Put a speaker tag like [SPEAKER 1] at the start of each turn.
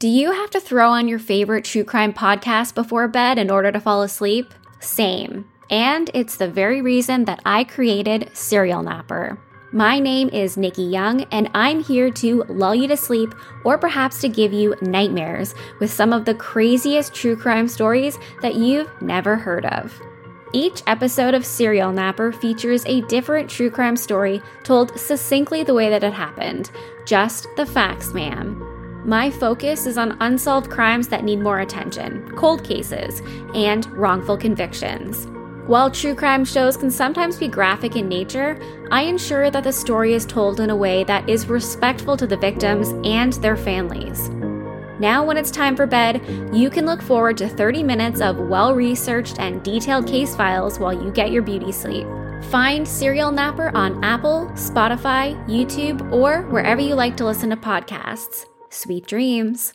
[SPEAKER 1] Do you have to throw on your favorite true crime podcast before bed in order to fall asleep? Same. And it's the very reason that I created Serial Napper. My name is Nikki Young, and I'm here to lull you to sleep or perhaps to give you nightmares with some of the craziest true crime stories that you've never heard of. Each episode of Serial Napper features a different true crime story told succinctly the way that it happened. Just the facts, ma'am. My focus is on unsolved crimes that need more attention, cold cases, and wrongful convictions. While true crime shows can sometimes be graphic in nature, I ensure that the story is told in a way that is respectful to the victims and their families. Now, when it's time for bed, you can look forward to 30 minutes of well researched and detailed case files while you get your beauty sleep. Find Serial Napper on Apple, Spotify, YouTube, or wherever you like to listen to podcasts. Sweet dreams.